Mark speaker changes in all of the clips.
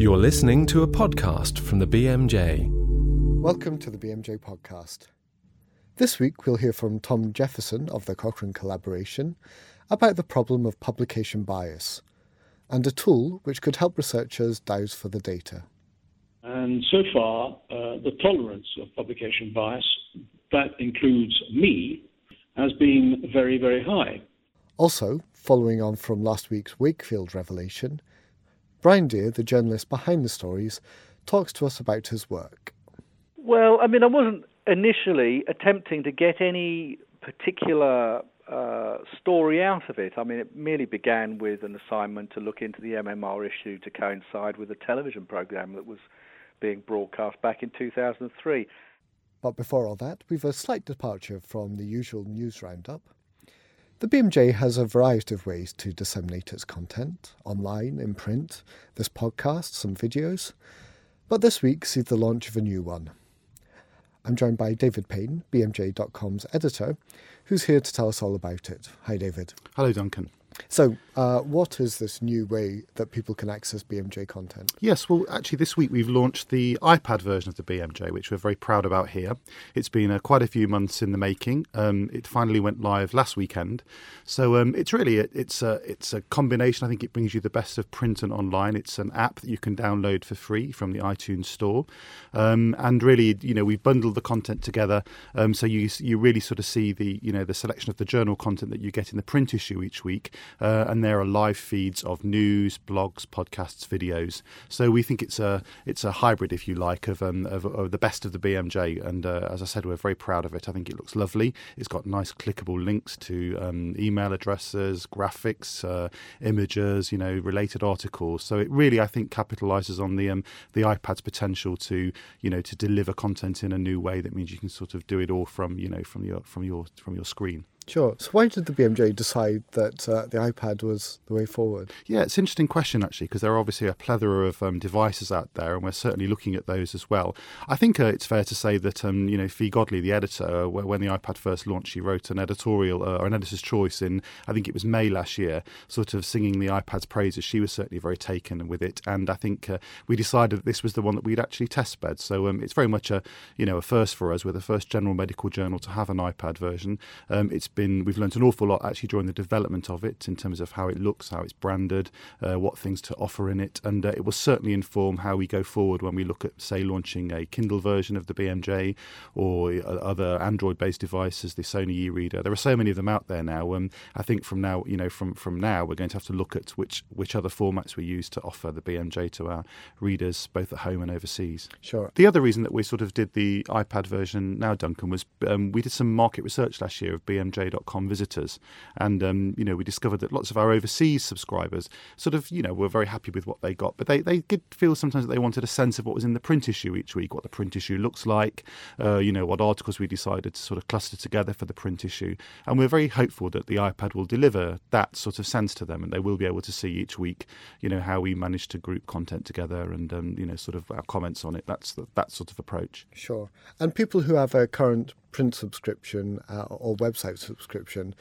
Speaker 1: You're listening to a podcast from the BMJ.
Speaker 2: Welcome to the BMJ podcast. This week we'll hear from Tom Jefferson of the Cochrane Collaboration about the problem of publication bias and a tool which could help researchers dowse for the data.
Speaker 3: And so far, uh, the tolerance of publication bias, that includes me, has been very, very high.
Speaker 2: Also, following on from last week's Wakefield revelation, Brian Deer, the journalist behind the stories, talks to us about his work.
Speaker 4: Well, I mean, I wasn't initially attempting to get any particular uh, story out of it. I mean, it merely began with an assignment to look into the MMR issue to coincide with a television program that was being broadcast back in 2003.
Speaker 2: But before all that, we've a slight departure from the usual news roundup. The BMJ has a variety of ways to disseminate its content online, in print, this podcast, some videos. But this week sees the launch of a new one. I'm joined by David Payne, BMJ.com's editor, who's here to tell us all about it. Hi, David.
Speaker 5: Hello, Duncan.
Speaker 2: So, uh, what is this new way that people can access BMJ content?
Speaker 5: Yes, well, actually, this week we've launched the iPad version of the BMJ, which we're very proud about here. It's been uh, quite a few months in the making. Um, it finally went live last weekend, so um, it's really a, it's a it's a combination. I think it brings you the best of print and online. It's an app that you can download for free from the iTunes Store, um, and really, you know, we've bundled the content together, um, so you you really sort of see the you know the selection of the journal content that you get in the print issue each week uh, and there are live feeds of news, blogs, podcasts, videos. So we think it's a it's a hybrid, if you like, of um, of, of, the best of the BMJ. And uh, as I said, we're very proud of it. I think it looks lovely. It's got nice clickable links to um, email addresses, graphics, uh, images, you know, related articles. So it really, I think, capitalises on the um, the iPad's potential to you know to deliver content in a new way. That means you can sort of do it all from you know from your from your from your screen.
Speaker 2: Sure. So why did the BMJ decide that uh, the iPad was the way forward?
Speaker 5: Yeah, it's an interesting question actually, because there are obviously a plethora of um, devices out there, and we're certainly looking at those as well. I think uh, it's fair to say that um, you know Fi Godlee, the editor, uh, when the iPad first launched, she wrote an editorial uh, or an editor's choice in I think it was May last year, sort of singing the iPad's praises. She was certainly very taken with it, and I think uh, we decided that this was the one that we'd actually test bed. So um, it's very much a you know a first for us. We're the first general medical journal to have an iPad version. Um, it's been we've learned an awful lot actually during the development of it in terms of how it looks, how it's branded, uh, what things to offer in it, and uh, it will certainly inform how we go forward when we look at say launching a Kindle version of the BMJ or uh, other Android-based devices, the Sony e-reader. There are so many of them out there now. Um, I think from now, you know, from from now, we're going to have to look at which which other formats we use to offer the BMJ to our readers, both at home and overseas.
Speaker 2: Sure.
Speaker 5: The other reason that we sort of did the iPad version now, Duncan, was um, we did some market research last year of BMJ.com visitors, and um, you know we discovered that lots of our overseas subscribers sort of you know were very happy with what they got, but they they did feel sometimes that they wanted a sense of what was in the print issue each week, what the print issue looks like, uh, you know what articles we decided to sort of cluster together for the print issue, and we're very hopeful that the iPad will deliver that sort of sense to them, and they will be able to see each week, you know how we manage to group content together and um, you know sort of our comments on it. That's that sort of approach.
Speaker 2: Sure, and people who have a current print subscription uh, or website subscription,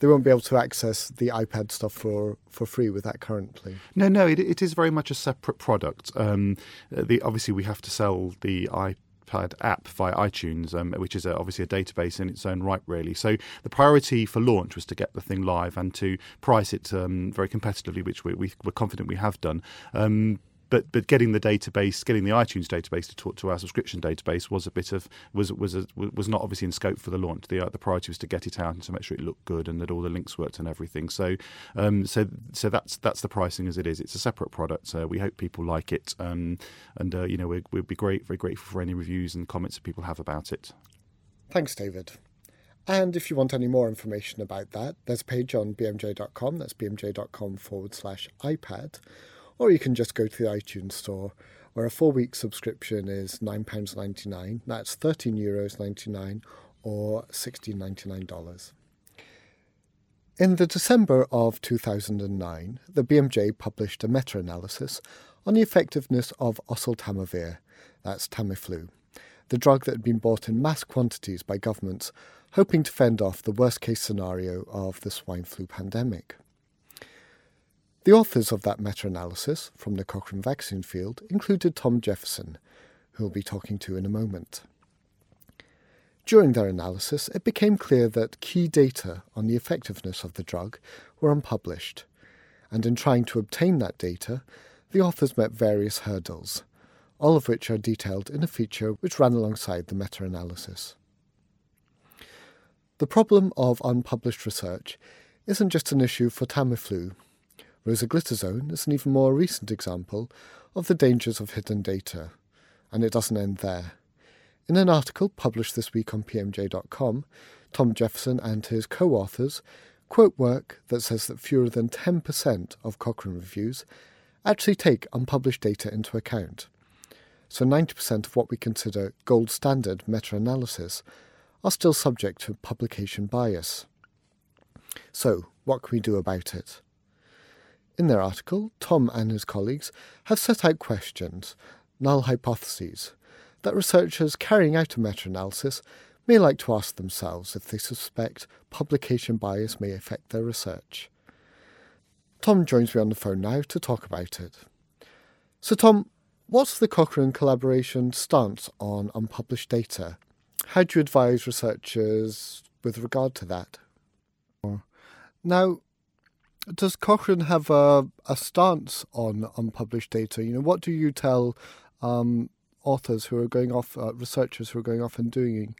Speaker 2: they won't be able to access the iPad stuff for, for free with that currently.
Speaker 5: No, no, it, it is very much a separate product. Um, the, obviously, we have to sell the iPad app via iTunes, um, which is a, obviously a database in its own right, really. So the priority for launch was to get the thing live and to price it um, very competitively, which we, we, are confident we have done. Um, but but getting the database, getting the iTunes database to talk to our subscription database was a bit of was was a, was not obviously in scope for the launch. The uh, the priority was to get it out and to make sure it looked good and that all the links worked and everything. So um, so so that's that's the pricing as it is. It's a separate product. So we hope people like it, um, and uh, you know we we'd be great very grateful for any reviews and comments that people have about it.
Speaker 2: Thanks, David. And if you want any more information about that, there's a page on bmj.com. That's bmj.com forward slash iPad or you can just go to the iTunes store where a four week subscription is £9.99. That's €13.99 or $16.99. In the December of 2009, the BMJ published a meta analysis on the effectiveness of oseltamivir, that's Tamiflu, the drug that had been bought in mass quantities by governments hoping to fend off the worst case scenario of the swine flu pandemic. The authors of that meta analysis from the Cochrane vaccine field included Tom Jefferson, who we'll be talking to in a moment. During their analysis, it became clear that key data on the effectiveness of the drug were unpublished, and in trying to obtain that data, the authors met various hurdles, all of which are detailed in a feature which ran alongside the meta analysis. The problem of unpublished research isn't just an issue for Tamiflu. Rosiglitazone is an even more recent example of the dangers of hidden data, and it doesn't end there. In an article published this week on BMJ.com, Tom Jefferson and his co authors quote work that says that fewer than 10% of Cochrane reviews actually take unpublished data into account. So 90% of what we consider gold standard meta analysis are still subject to publication bias. So, what can we do about it? In their article, Tom and his colleagues have set out questions, null hypotheses, that researchers carrying out a meta analysis may like to ask themselves if they suspect publication bias may affect their research. Tom joins me on the phone now to talk about it. So, Tom, what's the Cochrane collaboration stance on unpublished data? How do you advise researchers with regard to that? Now, does Cochrane have a, a stance on unpublished data? You know, what do you tell um, authors who are going off, uh, researchers who are going off and doing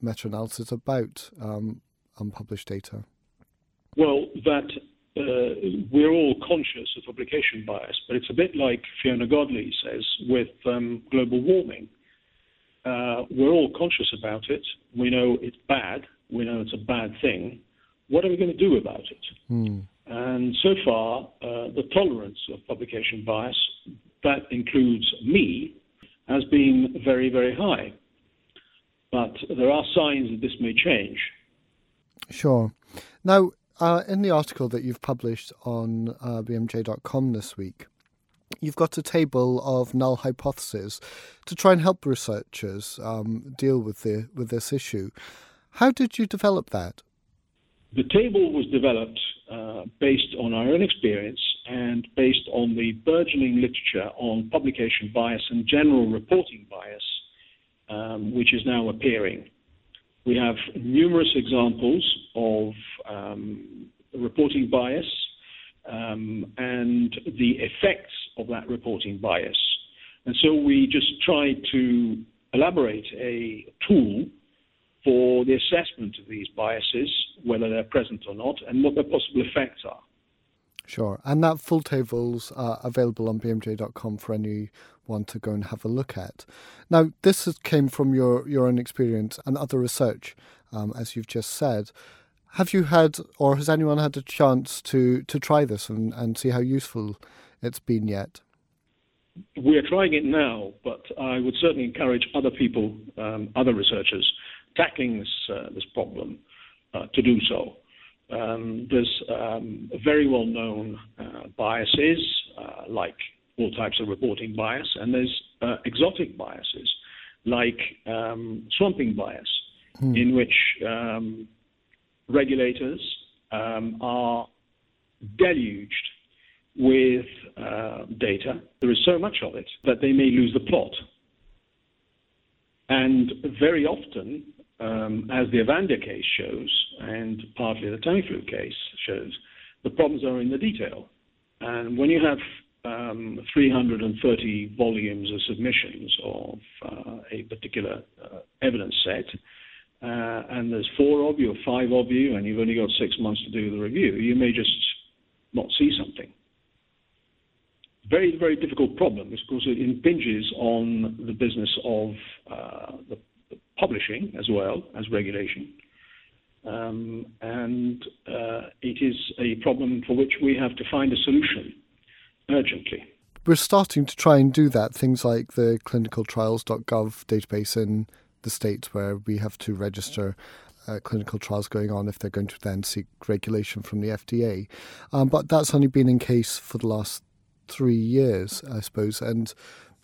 Speaker 2: meta-analysis about um, unpublished data?
Speaker 3: Well, that uh, we're all conscious of publication bias, but it's a bit like Fiona Godlee says with um, global warming. Uh, we're all conscious about it. We know it's bad. We know it's a bad thing. What are we going to do about it?
Speaker 2: Hmm.
Speaker 3: And so far, uh, the tolerance of publication bias, that includes me, has been very, very high. But there are signs that this may change.
Speaker 2: Sure. Now, uh, in the article that you've published on uh, BMJ.com this week, you've got a table of null hypotheses to try and help researchers um, deal with the with this issue. How did you develop that?
Speaker 3: The table was developed uh, based on our own experience and based on the burgeoning literature on publication bias and general reporting bias, um, which is now appearing. We have numerous examples of um, reporting bias um, and the effects of that reporting bias. And so we just tried to elaborate a tool for the assessment of these biases, whether they're present or not, and what their possible effects are.
Speaker 2: Sure. And that full table's are available on bmj.com for anyone to go and have a look at. Now, this has, came from your, your own experience and other research, um, as you've just said. Have you had, or has anyone had a chance to, to try this and, and see how useful it's been yet?
Speaker 3: We're trying it now, but I would certainly encourage other people, um, other researchers, tackling this, uh, this problem uh, to do so. Um, there's um, very well known uh, biases, uh, like all types of reporting bias, and there's uh, exotic biases, like um, swamping bias, hmm. in which um, regulators um, are deluged with uh, data. There is so much of it that they may lose the plot. And very often, um, as the Avandia case shows, and partly the Tamiflu case shows, the problems are in the detail. And when you have um, 330 volumes of submissions of uh, a particular uh, evidence set, uh, and there's four of you or five of you, and you've only got six months to do the review, you may just not see something. Very, very difficult problem because it impinges on the business of uh, the publishing as well as regulation. Um, and uh, it is a problem for which we have to find a solution urgently.
Speaker 2: We're starting to try and do that. Things like the clinicaltrials.gov database in the States, where we have to register uh, clinical trials going on if they're going to then seek regulation from the FDA. Um, but that's only been in case for the last three years, I suppose. And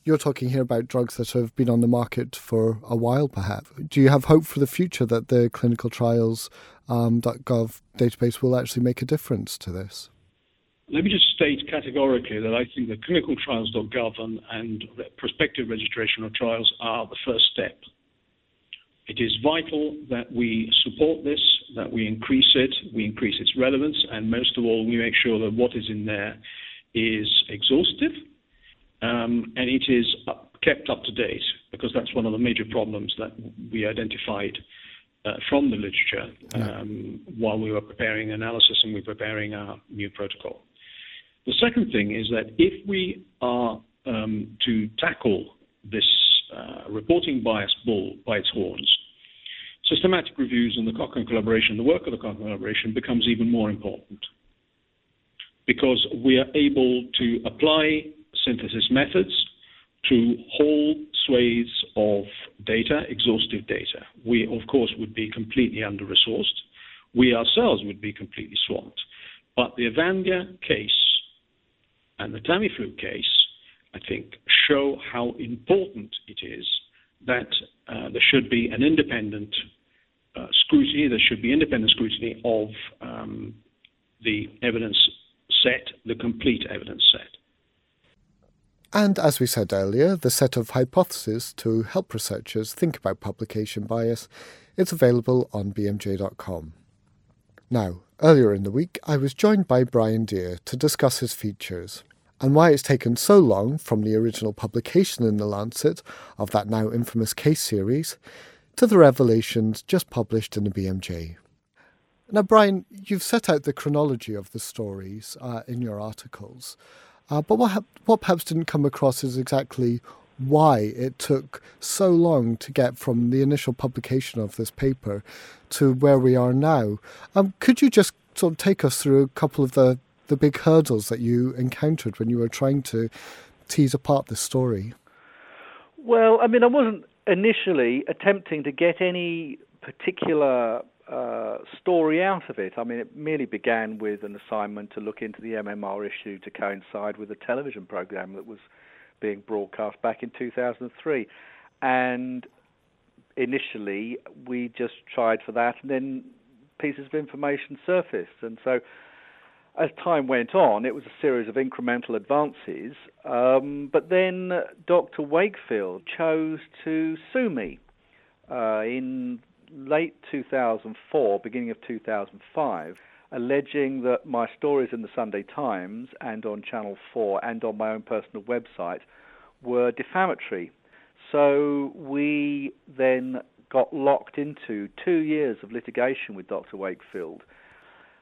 Speaker 2: you're talking here about drugs that have been on the market for a while, perhaps. Do you have hope for the future that the clinicaltrials.gov um, database will actually make a difference to this?
Speaker 3: let me just state categorically that I think that clinicaltrials.gov and, and prospective registration of trials are the first step. It is vital that we support this, that we increase it, we increase its relevance, and most of all, we make sure that what is in there is exhaustive um, and it is kept up to date because that's one of the major problems that we identified uh, from the literature um, yeah. while we were preparing analysis and we were preparing our new protocol. The second thing is that if we are um, to tackle this uh, reporting bias bull by its horns, systematic reviews and the Cochrane collaboration, the work of the Cochrane collaboration becomes even more important because we are able to apply synthesis methods to whole swathes of data, exhaustive data. We, of course, would be completely under resourced. We ourselves would be completely swamped. But the Avandia case and the Tamiflu case, I think, show how important it is that uh, there should be an independent uh, scrutiny, there should be independent scrutiny of um, the evidence set, the complete evidence set.
Speaker 2: And as we said earlier, the set of hypotheses to help researchers think about publication bias is available on bmj.com. Now, earlier in the week, I was joined by Brian Deer to discuss his features and why it's taken so long from the original publication in The Lancet of that now infamous case series to the revelations just published in the BMJ. Now, Brian, you've set out the chronology of the stories uh, in your articles, uh, but what, what perhaps didn't come across is exactly why it took so long to get from the initial publication of this paper to where we are now. Um, could you just sort of take us through a couple of the, the big hurdles that you encountered when you were trying to tease apart this story?
Speaker 4: Well, I mean, I wasn't initially attempting to get any particular uh, story out of it. I mean, it merely began with an assignment to look into the MMR issue to coincide with a television program that was being broadcast back in 2003. And initially, we just tried for that, and then pieces of information surfaced. And so, as time went on, it was a series of incremental advances. Um, but then Dr. Wakefield chose to sue me uh, in late 2004, beginning of 2005, alleging that my stories in the Sunday Times and on Channel 4 and on my own personal website were defamatory. So we then got locked into two years of litigation with Dr. Wakefield.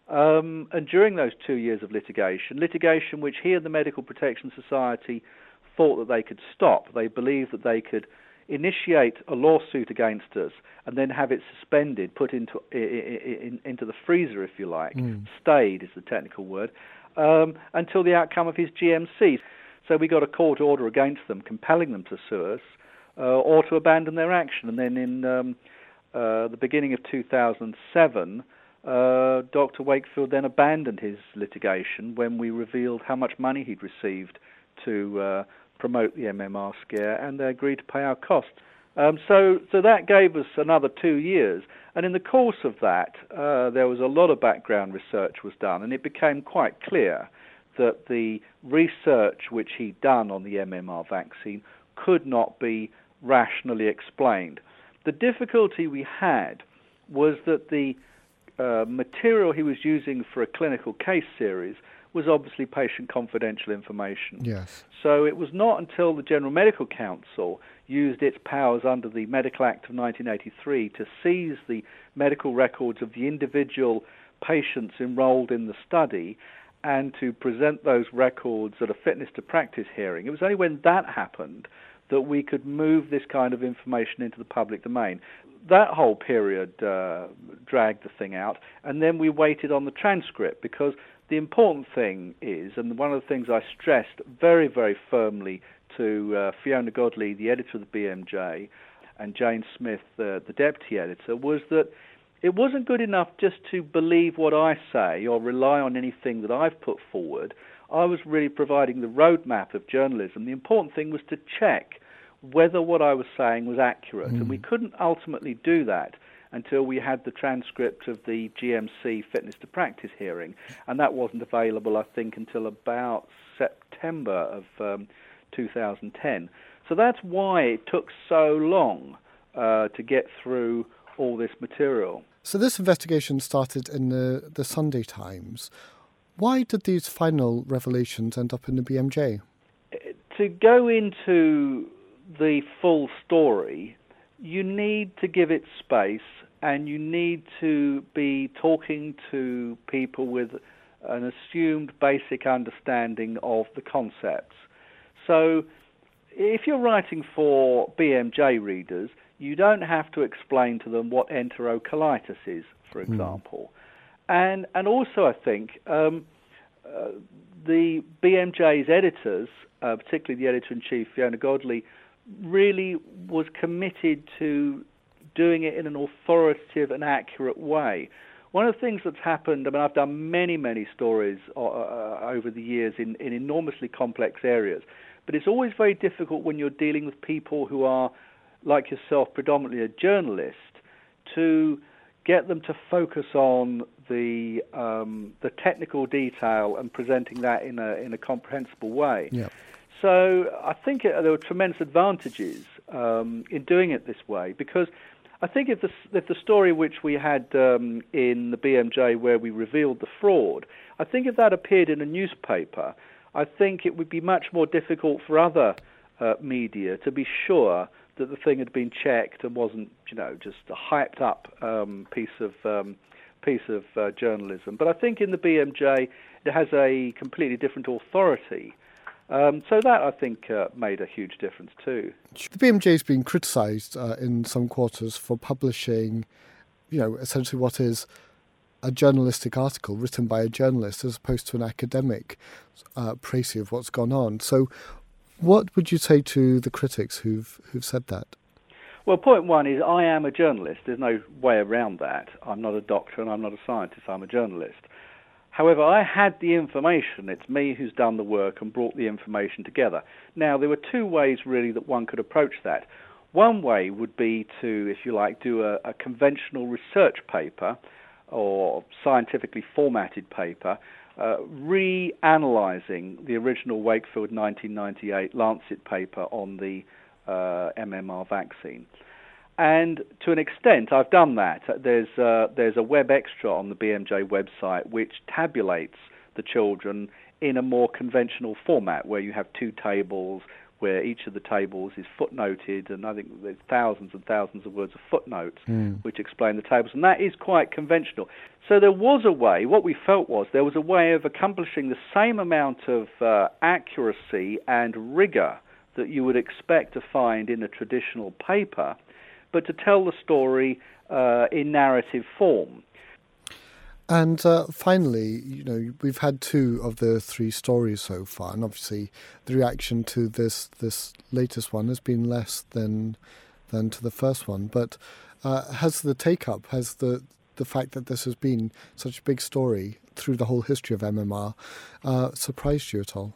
Speaker 4: Um, and during those two years of litigation, litigation which he and the Medical Protection Society thought that they could stop, they believed that they could initiate a lawsuit against us and then have it suspended, put into in, into the freezer, if you like, mm. stayed is the technical word, um, until the outcome of his GMC. So we got a court order against them, compelling them to sue us uh, or to abandon their action. And then in um, uh, the beginning of 2007. Uh, Dr. Wakefield then abandoned his litigation when we revealed how much money he'd received to uh, promote the MMR scare, and they agreed to pay our costs. Um, so, so that gave us another two years, and in the course of that, uh, there was a lot of background research was done, and it became quite clear that the research which he'd done on the MMR vaccine could not be rationally explained. The difficulty we had was that the uh, material he was using for a clinical case series was obviously patient confidential information.
Speaker 2: Yes.
Speaker 4: So it was not until the General Medical Council used its powers under the Medical Act of 1983 to seize the medical records of the individual patients enrolled in the study and to present those records at a fitness to practice hearing. It was only when that happened that we could move this kind of information into the public domain. That whole period uh, dragged the thing out, and then we waited on the transcript because the important thing is, and one of the things I stressed very, very firmly to uh, Fiona Godlee, the editor of the BMJ, and Jane Smith, uh, the deputy editor, was that it wasn't good enough just to believe what I say or rely on anything that I've put forward. I was really providing the roadmap of journalism. The important thing was to check whether what I was saying was accurate, mm. and we couldn't ultimately do that until we had the transcript of the GMC fitness to practice hearing, and that wasn't available, I think, until about September of um, 2010. So that's why it took so long uh, to get through all this material.
Speaker 2: So this investigation started in the, the Sunday Times. Why did these final revelations end up in the BMJ?
Speaker 4: To go into the full story, you need to give it space and you need to be talking to people with an assumed basic understanding of the concepts. So, if you're writing for BMJ readers, you don't have to explain to them what enterocolitis is, for hmm. example. Mm. And and also, I think um, uh, the BMJ's editors, uh, particularly the editor in chief Fiona Godlee, really was committed to doing it in an authoritative and accurate way. One of the things that's happened, I mean, I've done many, many stories uh, uh, over the years in, in enormously complex areas, but it's always very difficult when you're dealing with people who are, like yourself, predominantly a journalist, to get them to focus on the um, the technical detail and presenting that in a in a comprehensible way.
Speaker 2: Yeah.
Speaker 4: So I think it, there were tremendous advantages um, in doing it this way because I think if the if the story which we had um, in the BMJ where we revealed the fraud, I think if that appeared in a newspaper, I think it would be much more difficult for other uh, media to be sure that the thing had been checked and wasn't, you know, just a hyped up um, piece of um, piece of uh, journalism. But I think in the BMJ it has a completely different authority um, so that I think uh, made a huge difference too.
Speaker 2: The BMJ has been criticised uh, in some quarters for publishing, you know, essentially what is a journalistic article written by a journalist as opposed to an academic uh, précis of what's gone on. So, what would you say to the critics who've who've said that?
Speaker 4: Well, point one is I am a journalist. There's no way around that. I'm not a doctor and I'm not a scientist. I'm a journalist. However, I had the information. It's me who's done the work and brought the information together. Now, there were two ways really that one could approach that. One way would be to, if you like, do a, a conventional research paper or scientifically formatted paper, uh, reanalyzing the original Wakefield 1998 Lancet paper on the uh, MMR vaccine. And to an extent, I've done that. There's uh, there's a web extra on the BMJ website which tabulates the children in a more conventional format, where you have two tables, where each of the tables is footnoted, and I think there's thousands and thousands of words of footnotes mm. which explain the tables, and that is quite conventional. So there was a way. What we felt was there was a way of accomplishing the same amount of uh, accuracy and rigor that you would expect to find in a traditional paper but to tell the story uh, in narrative form.
Speaker 2: And uh, finally, you know, we've had two of the three stories so far, and obviously the reaction to this this latest one has been less than than to the first one. But uh, has the take up, has the the fact that this has been such a big story through the whole history of MMR uh, surprised you at all?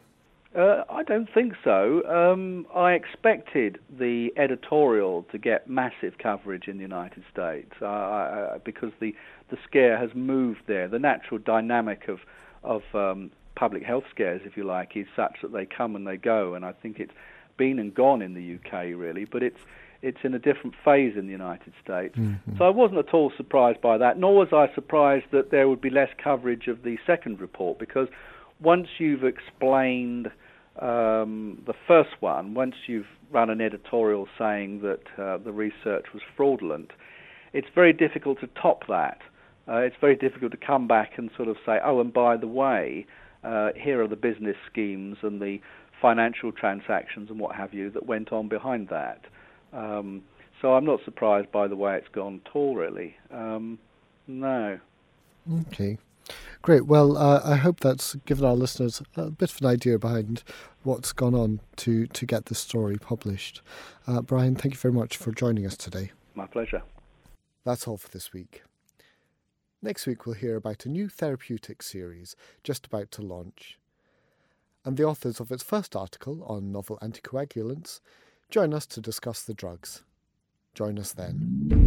Speaker 4: Uh, I don't think so. Um, I expected the editorial to get massive coverage in the United States uh, I, because the the scare has moved there. The natural dynamic of of um, public health scares, if you like, is such that they come and they go, and I think it's been and gone in the UK really, but it's it's in a different phase in the United States. Mm-hmm. So I wasn't at all surprised by that, nor was I surprised that there would be less coverage of the second report because once you've explained um, the first one, once you've run an editorial saying that uh, the research was fraudulent, it's very difficult to top that. Uh, it's very difficult to come back and sort of say, oh, and by the way, uh, here are the business schemes and the financial transactions and what have you that went on behind that. Um, so I'm not surprised by the way it's gone at all, really. Um, no.
Speaker 2: Okay. Great. Well, uh, I hope that's given our listeners a bit of an idea behind what's gone on to, to get this story published. Uh, Brian, thank you very much for joining us today.
Speaker 4: My pleasure.
Speaker 2: That's all for this week. Next week, we'll hear about a new therapeutic series just about to launch. And the authors of its first article on novel anticoagulants join us to discuss the drugs. Join us then.